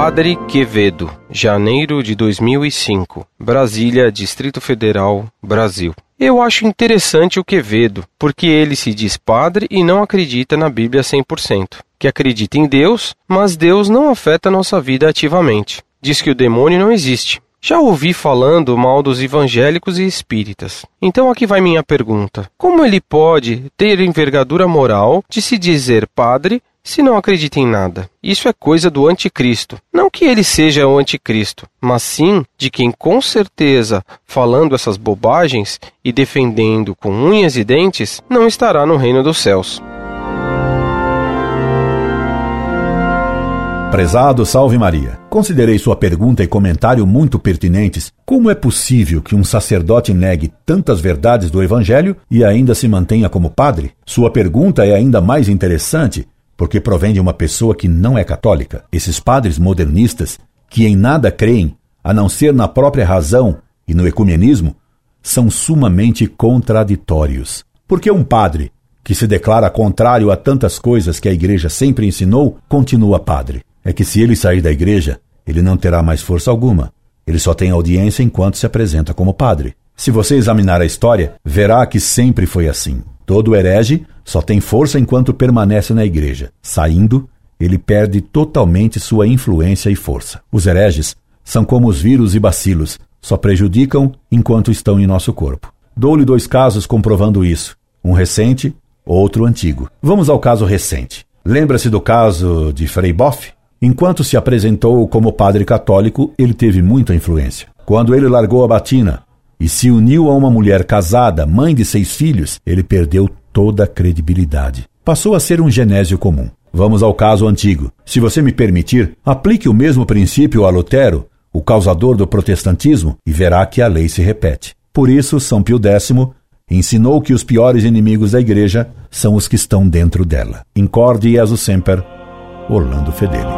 Padre Quevedo, janeiro de 2005, Brasília, Distrito Federal, Brasil. Eu acho interessante o Quevedo, porque ele se diz padre e não acredita na Bíblia 100%. Que acredita em Deus, mas Deus não afeta nossa vida ativamente. Diz que o demônio não existe. Já ouvi falando mal dos evangélicos e espíritas. Então aqui vai minha pergunta: como ele pode ter envergadura moral de se dizer padre se não acredita em nada. Isso é coisa do anticristo. Não que ele seja o anticristo, mas sim de quem com certeza, falando essas bobagens e defendendo com unhas e dentes, não estará no reino dos céus. Prezado Salve Maria, considerei sua pergunta e comentário muito pertinentes. Como é possível que um sacerdote negue tantas verdades do Evangelho e ainda se mantenha como padre? Sua pergunta é ainda mais interessante porque provém de uma pessoa que não é católica. Esses padres modernistas, que em nada creem, a não ser na própria razão e no ecumenismo, são sumamente contraditórios. Porque um padre que se declara contrário a tantas coisas que a igreja sempre ensinou, continua padre. É que se ele sair da igreja, ele não terá mais força alguma. Ele só tem audiência enquanto se apresenta como padre. Se você examinar a história, verá que sempre foi assim. Todo herege só tem força enquanto permanece na igreja. Saindo, ele perde totalmente sua influência e força. Os hereges são como os vírus e bacilos, só prejudicam enquanto estão em nosso corpo. Dou-lhe dois casos comprovando isso, um recente, outro antigo. Vamos ao caso recente. Lembra-se do caso de Frei Boff? Enquanto se apresentou como padre católico, ele teve muita influência. Quando ele largou a batina e se uniu a uma mulher casada, mãe de seis filhos, ele perdeu toda a credibilidade. Passou a ser um genésio comum. Vamos ao caso antigo. Se você me permitir, aplique o mesmo princípio a Lutero, o causador do protestantismo, e verá que a lei se repete. Por isso, São Pio X ensinou que os piores inimigos da igreja são os que estão dentro dela. Incorde Jesus Semper, Orlando Fedeli.